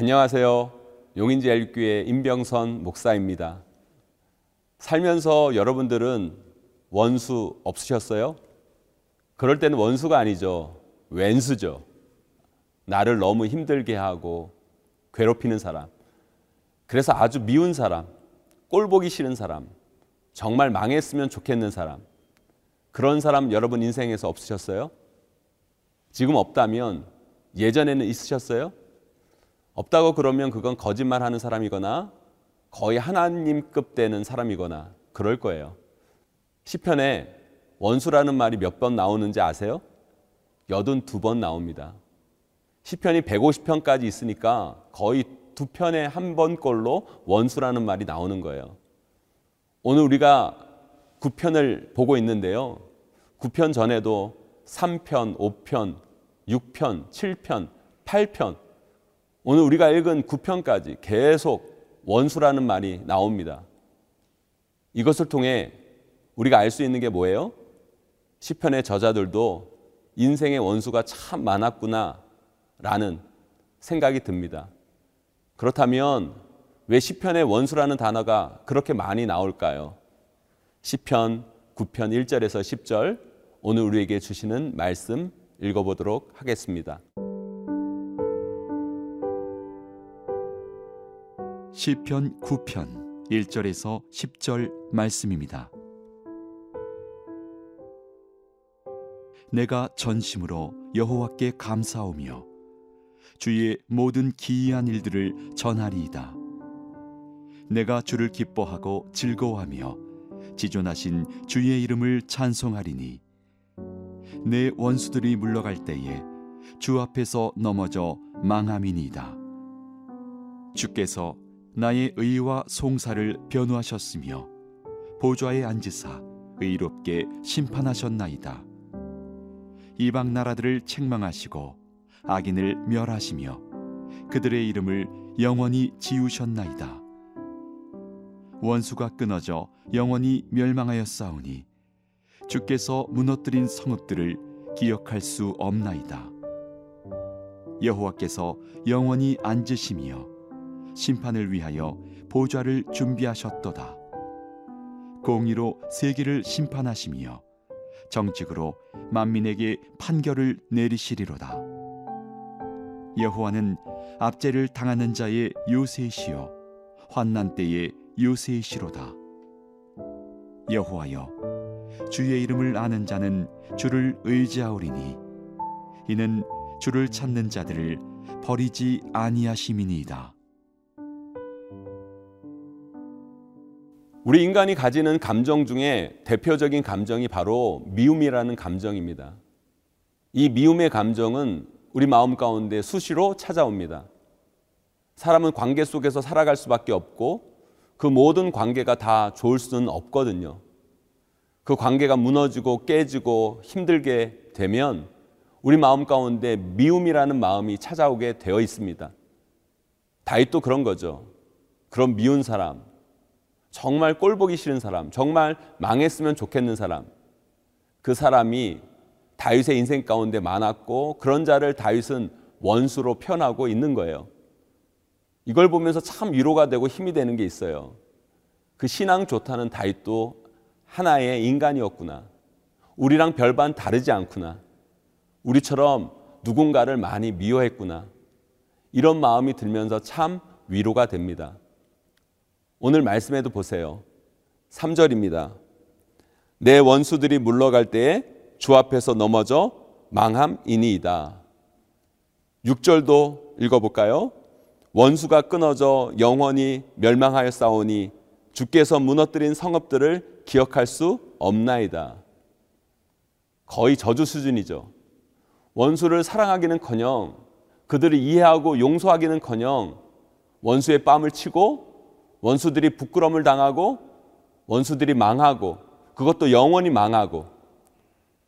안녕하세요. 용인지 엘교회 임병선 목사입니다. 살면서 여러분들은 원수 없으셨어요? 그럴 때는 원수가 아니죠. 왼수죠. 나를 너무 힘들게 하고 괴롭히는 사람. 그래서 아주 미운 사람, 꼴 보기 싫은 사람, 정말 망했으면 좋겠는 사람. 그런 사람 여러분 인생에서 없으셨어요? 지금 없다면 예전에는 있으셨어요? 없다고 그러면 그건 거짓말 하는 사람이거나 거의 하나님급 되는 사람이거나 그럴 거예요. 시편에 원수라는 말이 몇 번 나오는지 아세요? 여든 두번 나옵니다. 시편이 150편까지 있으니까 거의 두 편에 한 번꼴로 원수라는 말이 나오는 거예요. 오늘 우리가 9편을 보고 있는데요. 9편 전에도 3편, 5편, 6편, 7편, 8편 오늘 우리가 읽은 9편까지 계속 원수라는 말이 나옵니다. 이것을 통해 우리가 알 수 있는 게 뭐예요? 시편의 저자들도 인생의 원수가 참 많았구나 라는 생각이 듭니다. 그렇다면 왜 시편의 원수라는 단어가 그렇게 많이 나올까요? 시편 9편 1절에서 10절 오늘 우리에게 주시는 말씀 읽어보도록 하겠습니다. 시편 9편 1절에서 10절 말씀입니다. 내가 전심으로 여호와께 감사하며 주의 모든 기이한 일들을 전하리이다. 내가 주를 기뻐하고 즐거워하며 지존하신 주의 이름을 찬송하리니 내 원수들이 물러갈 때에 주 앞에서 넘어져 망함이니이다. 주께서 나의 의와 송사를 변호하셨으며 보좌에 앉으사 의롭게 심판하셨나이다. 이방 나라들을 책망하시고 악인을 멸하시며 그들의 이름을 영원히 지우셨나이다. 원수가 끊어져 영원히 멸망하였사오니 주께서 무너뜨린 성읍들을 기억할 수 없나이다. 여호와께서 영원히 앉으시며 심판을 위하여 보좌를 준비하셨도다. 공의로 세계를 심판하시며 정직으로 만민에게 판결을 내리시리로다. 여호와는 압제를 당하는 자의 요새시요 환난 때의 요새시로다. 여호와여 주의 이름을 아는 자는 주를 의지하오리니 이는 주를 찾는 자들을 버리지 아니하심이니이다. 우리 인간이 가지는 감정 중에 대표적인 감정이 바로 미움이라는 감정입니다. 이 미움의 감정은 우리 마음 가운데 수시로 찾아옵니다. 사람은 관계 속에서 살아갈 수밖에 없고 그 모든 관계가 다 좋을 수는 없거든요. 그 관계가 무너지고 깨지고 힘들게 되면 우리 마음 가운데 미움이라는 마음이 찾아오게 되어 있습니다. 다윗도 그런 거죠. 그런 미운 사람, 정말 꼴 보기 싫은 사람, 정말 망했으면 좋겠는 사람, 그 사람이 다윗의 인생 가운데 많았고 그런 자를 다윗은 원수로 편하고 있는 거예요. 이걸 보면서 참 위로가 되고 힘이 되는 게 있어요. 그 신앙 좋다는 다윗도 하나의 인간이었구나. 우리랑 별반 다르지 않구나. 우리처럼 누군가를 많이 미워했구나. 이런 마음이 들면서 참 위로가 됩니다. 오늘 말씀에도 보세요. 3절입니다. 내 원수들이 물러갈 때에 주 앞에서 넘어져 망함이니이다. 6절도 읽어볼까요? 원수가 끊어져 영원히 멸망하여 싸우니 주께서 무너뜨린 성읍들을 기억할 수 없나이다. 거의 저주 수준이죠. 원수를 사랑하기는 커녕 그들을 이해하고 용서하기는 커녕 원수의 뺨을 치고 원수들이 부끄러움을 당하고 원수들이 망하고 그것도 영원히 망하고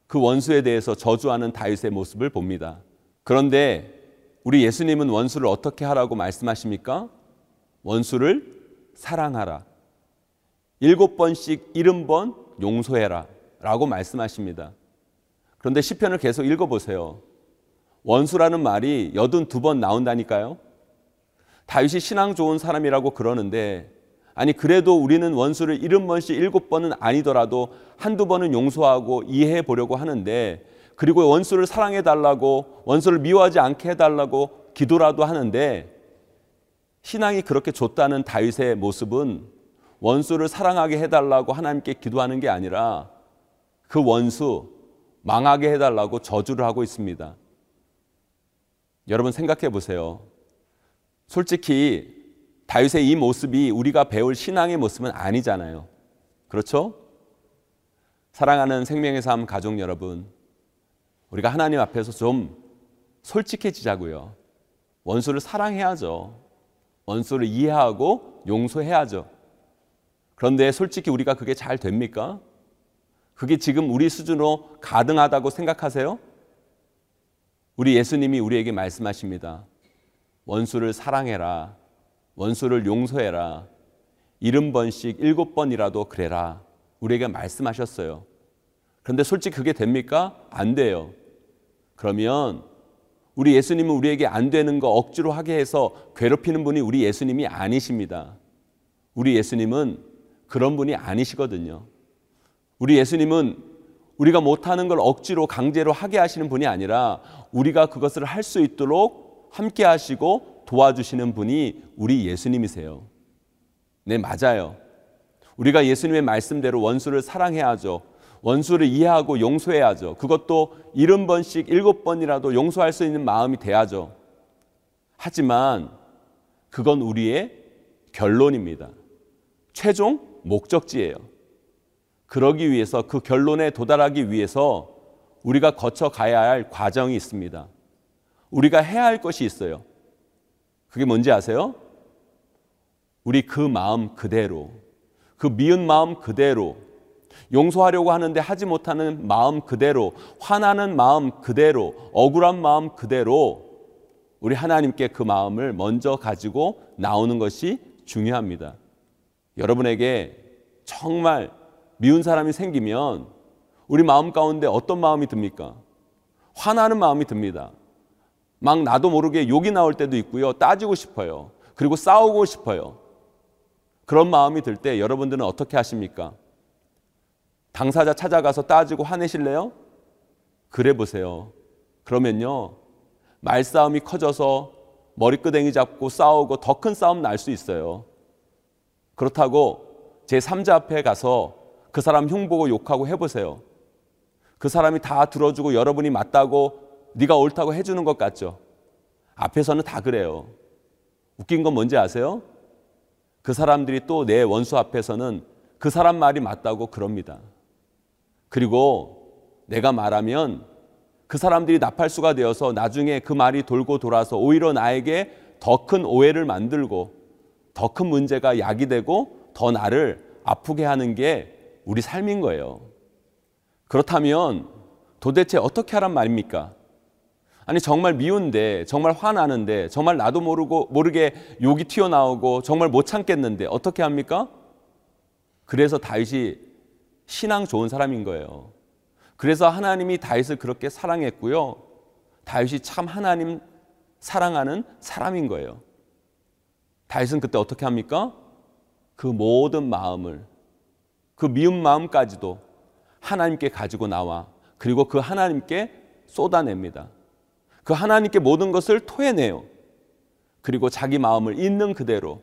그 원수에 대해서 저주하는 다윗의 모습을 봅니다. 그런데 우리 예수님은 원수를 어떻게 하라고 말씀하십니까? 원수를 사랑하라. 일곱 번씩 일흔 번 용서해라. 라고 말씀하십니다. 그런데 시편을 계속 읽어보세요. 원수라는 말이 여든 두 번 나온다니까요. 다윗이 신앙 좋은 사람이라고 그러는데 아니 그래도 우리는 원수를 일흔 번씩 일곱 번은 아니더라도 한두 번은 용서하고 이해해 보려고 하는데 그리고 원수를 사랑해 달라고 원수를 미워하지 않게 해 달라고 기도라도 하는데 신앙이 그렇게 좋다는 다윗의 모습은 원수를 사랑하게 해 달라고 하나님께 기도하는 게 아니라 그 원수 망하게 해 달라고 저주를 하고 있습니다. 여러분 생각해 보세요. 솔직히 다윗의 이 모습이 우리가 배울 신앙의 모습은 아니잖아요. 그렇죠? 사랑하는 생명의 삶 가족 여러분, 우리가 하나님 앞에서 좀 솔직해지자고요. 원수를 사랑해야죠. 원수를 이해하고 용서해야죠. 그런데 솔직히 우리가 그게 잘 됩니까? 그게 지금 우리 수준으로 가능하다고 생각하세요? 우리 예수님이 우리에게 말씀하십니다. 원수를 사랑해라. 원수를 용서해라. 일흔 번씩 일곱 번이라도 그래라. 우리에게 말씀하셨어요. 그런데 솔직히 그게 됩니까? 안 돼요. 그러면 우리 예수님은 우리에게 안 되는 거 억지로 하게 해서 괴롭히는 분이 우리 예수님이 아니십니다. 우리 예수님은 그런 분이 아니시거든요. 우리 예수님은 우리가 못하는 걸 억지로 강제로 하게 하시는 분이 아니라 우리가 그것을 할 수 있도록 함께 하시고 도와주시는 분이 우리 예수님이세요. 네, 맞아요. 우리가 예수님의 말씀대로 원수를 사랑해야죠. 원수를 이해하고 용서해야죠. 그것도 일흔 번씩 일곱 번이라도 용서할 수 있는 마음이 돼야죠. 하지만 그건 우리의 결론입니다. 최종 목적지예요. 그러기 위해서 그 결론에 도달하기 위해서 우리가 거쳐 가야 할 과정이 있습니다. 우리가 해야 할 것이 있어요. 그게 뭔지 아세요? 우리 그 마음 그대로, 그 미운 마음 그대로, 용서하려고 하는데 하지 못하는 마음 그대로, 화나는 마음 그대로, 억울한 마음 그대로 우리 하나님께 그 마음을 먼저 가지고 나오는 것이 중요합니다. 여러분에게 정말 미운 사람이 생기면 우리 마음 가운데 어떤 마음이 듭니까? 화나는 마음이 듭니다. 막 나도 모르게 욕이 나올 때도 있고요. 따지고 싶어요. 그리고 싸우고 싶어요. 그런 마음이 들 때 여러분들은 어떻게 하십니까? 당사자 찾아가서 따지고 화내실래요? 그래 보세요. 그러면요. 말싸움이 커져서 머리끄댕이 잡고 싸우고 더 큰 싸움 날 수 있어요. 그렇다고 제 3자 앞에 가서 그 사람 흉보고 욕하고 해보세요. 그 사람이 다 들어주고 여러분이 맞다고 네가 옳다고 해주는 것 같죠? 앞에서는 다 그래요. 웃긴 건 뭔지 아세요? 그 사람들이 또 내 원수 앞에서는 그 사람 말이 맞다고 그럽니다. 그리고 내가 말하면 그 사람들이 나팔수가 되어서 나중에 그 말이 돌고 돌아서 오히려 나에게 더 큰 오해를 만들고 더 큰 문제가 야기되고 더 나를 아프게 하는 게 우리 삶인 거예요. 그렇다면 도대체 어떻게 하란 말입니까? 아니 정말 미운데 정말 화나는데 정말 나도 모르고 모르게 욕이 튀어나오고 정말 못 참겠는데 어떻게 합니까? 그래서 다윗이 신앙 좋은 사람인 거예요. 그래서 하나님이 다윗을 그렇게 사랑했고요. 다윗이 참 하나님 사랑하는 사람인 거예요. 다윗은 그때 어떻게 합니까? 그 모든 마음을 그 미운 마음까지도 하나님께 가지고 나와 그리고 그 하나님께 쏟아냅니다. 그 하나님께 모든 것을 토해내요. 그리고 자기 마음을 있는 그대로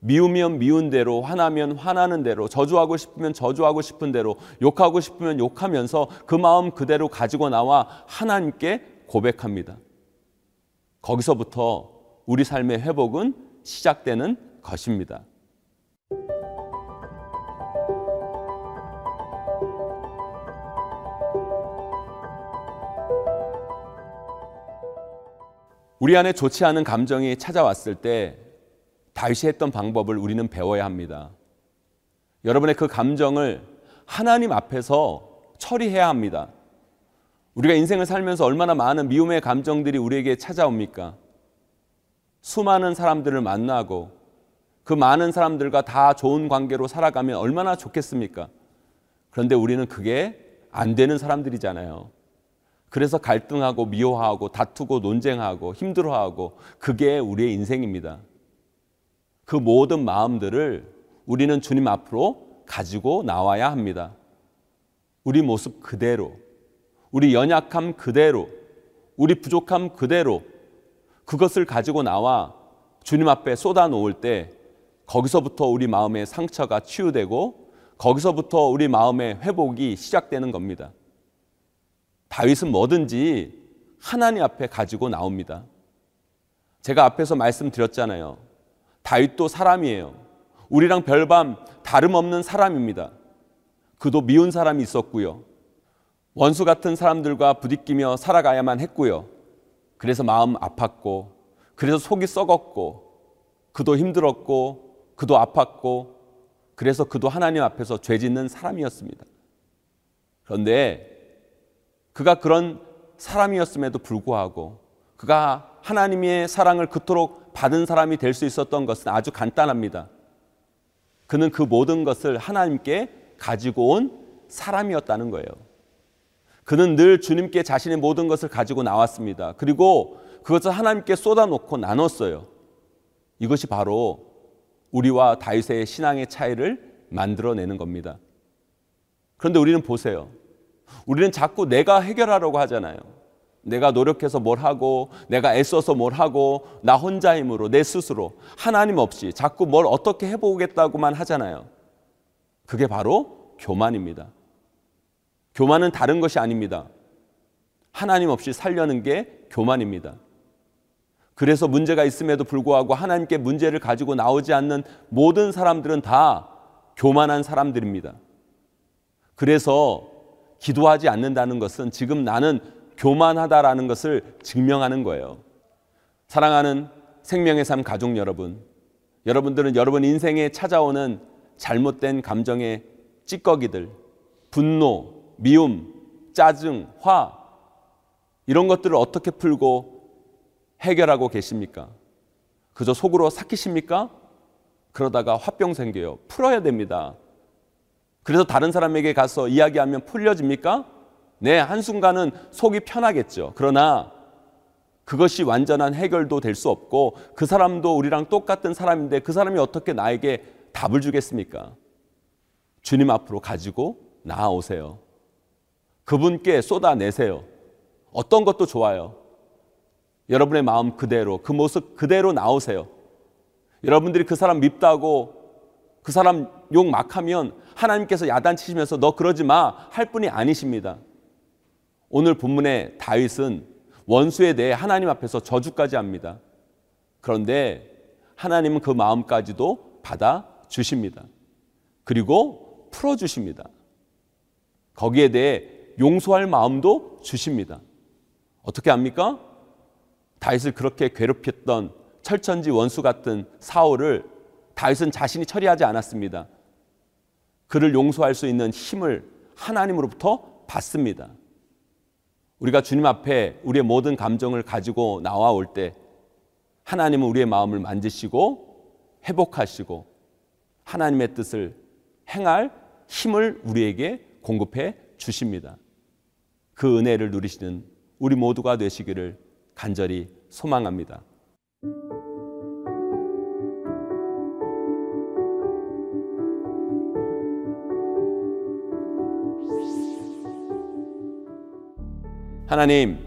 미우면 미운 대로 화나면 화나는 대로 저주하고 싶으면 저주하고 싶은 대로 욕하고 싶으면 욕하면서 그 마음 그대로 가지고 나와 하나님께 고백합니다. 거기서부터 우리 삶의 회복은 시작되는 것입니다. 우리 안에 좋지 않은 감정이 찾아왔을 때 다윗이 했던 방법을 우리는 배워야 합니다. 여러분의 그 감정을 하나님 앞에서 처리해야 합니다. 우리가 인생을 살면서 얼마나 많은 미움의 감정들이 우리에게 찾아옵니까? 수많은 사람들을 만나고 그 많은 사람들과 다 좋은 관계로 살아가면 얼마나 좋겠습니까? 그런데 우리는 그게 안 되는 사람들이잖아요. 그래서 갈등하고 미워하고 다투고 논쟁하고 힘들어하고 그게 우리의 인생입니다. 그 모든 마음들을 우리는 주님 앞으로 가지고 나와야 합니다. 우리 모습 그대로, 우리 연약함 그대로, 우리 부족함 그대로 그것을 가지고 나와 주님 앞에 쏟아 놓을 때 거기서부터 우리 마음의 상처가 치유되고 거기서부터 우리 마음의 회복이 시작되는 겁니다. 다윗은 뭐든지 하나님 앞에 가지고 나옵니다. 제가 앞에서 말씀드렸잖아요. 다윗도 사람이에요. 우리랑 별반 다름없는 사람입니다. 그도 미운 사람이 있었고요. 원수 같은 사람들과 부딪히며 살아가야만 했고요. 그래서 마음 아팠고, 그래서 속이 썩었고, 그도 힘들었고, 그도 아팠고, 그래서 그도 하나님 앞에서 죄 짓는 사람이었습니다. 그런데 그가 그런 사람이었음에도 불구하고 그가 하나님의 사랑을 그토록 받은 사람이 될 수 있었던 것은 아주 간단합니다. 그는 그 모든 것을 하나님께 가지고 온 사람이었다는 거예요. 그는 늘 주님께 자신의 모든 것을 가지고 나왔습니다. 그리고 그것을 하나님께 쏟아놓고 나눴어요. 이것이 바로 우리와 다윗의 신앙의 차이를 만들어내는 겁니다. 그런데 우리는 보세요. 우리는 자꾸 내가 해결하려고 하잖아요. 내가 노력해서 뭘 하고, 내가 애써서 뭘 하고, 나 혼자 힘으로, 내 스스로, 하나님 없이 자꾸 뭘 어떻게 해보겠다고만 하잖아요. 그게 바로 교만입니다. 교만은 다른 것이 아닙니다. 하나님 없이 살려는 게 교만입니다. 그래서 문제가 있음에도 불구하고 하나님께 문제를 가지고 나오지 않는 모든 사람들은 다 교만한 사람들입니다. 그래서 기도하지 않는다는 것은 지금 나는 교만하다라는 것을 증명하는 거예요. 사랑하는 생명의 삶 가족 여러분, 여러분들은 여러분 인생에 찾아오는 잘못된 감정의 찌꺼기들, 분노, 미움, 짜증, 화, 이런 것들을 어떻게 풀고 해결하고 계십니까? 그저 속으로 삭히십니까? 그러다가 화병 생겨요. 풀어야 됩니다. 그래서 다른 사람에게 가서 이야기하면 풀려집니까? 네, 한순간은 속이 편하겠죠. 그러나 그것이 완전한 해결도 될 수 없고 그 사람도 우리랑 똑같은 사람인데 그 사람이 어떻게 나에게 답을 주겠습니까? 주님 앞으로 가지고 나아오세요. 그분께 쏟아내세요. 어떤 것도 좋아요. 여러분의 마음 그대로, 그 모습 그대로 나오세요. 여러분들이 그 사람 밉다고 그 사람 욕 막 하면 하나님께서 야단치시면서 너 그러지 마 할 분이 아니십니다. 오늘 본문의 다윗은 원수에 대해 하나님 앞에서 저주까지 합니다. 그런데 하나님은 그 마음까지도 받아 주십니다. 그리고 풀어 주십니다. 거기에 대해 용서할 마음도 주십니다. 어떻게 합니까? 다윗을 그렇게 괴롭혔던 철천지 원수 같은 사울을 다윗은 자신이 처리하지 않았습니다. 그를 용서할 수 있는 힘을 하나님으로부터 받습니다. 우리가 주님 앞에 우리의 모든 감정을 가지고 나와 때 하나님은 우리의 마음을 만지시고 회복하시고 하나님의 뜻을 행할 힘을 우리에게 공급해 주십니다. 그 은혜를 누리시는 우리 모두가 되시기를 간절히 소망합니다. 하나님,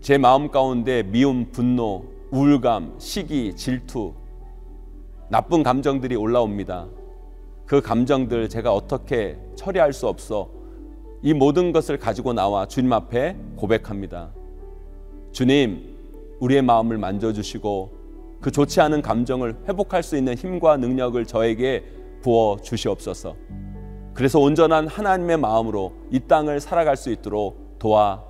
제 마음 가운데 미움, 분노, 우울감, 시기, 질투, 나쁜 감정들이 올라옵니다. 그 감정들 제가 어떻게 처리할 수 없어 이 모든 것을 가지고 나와 주님 앞에 고백합니다. 주님, 우리의 마음을 만져주시고 그 좋지 않은 감정을 회복할 수 있는 힘과 능력을 저에게 부어 주시옵소서. 그래서 온전한 하나님의 마음으로 이 땅을 살아갈 수 있도록 도와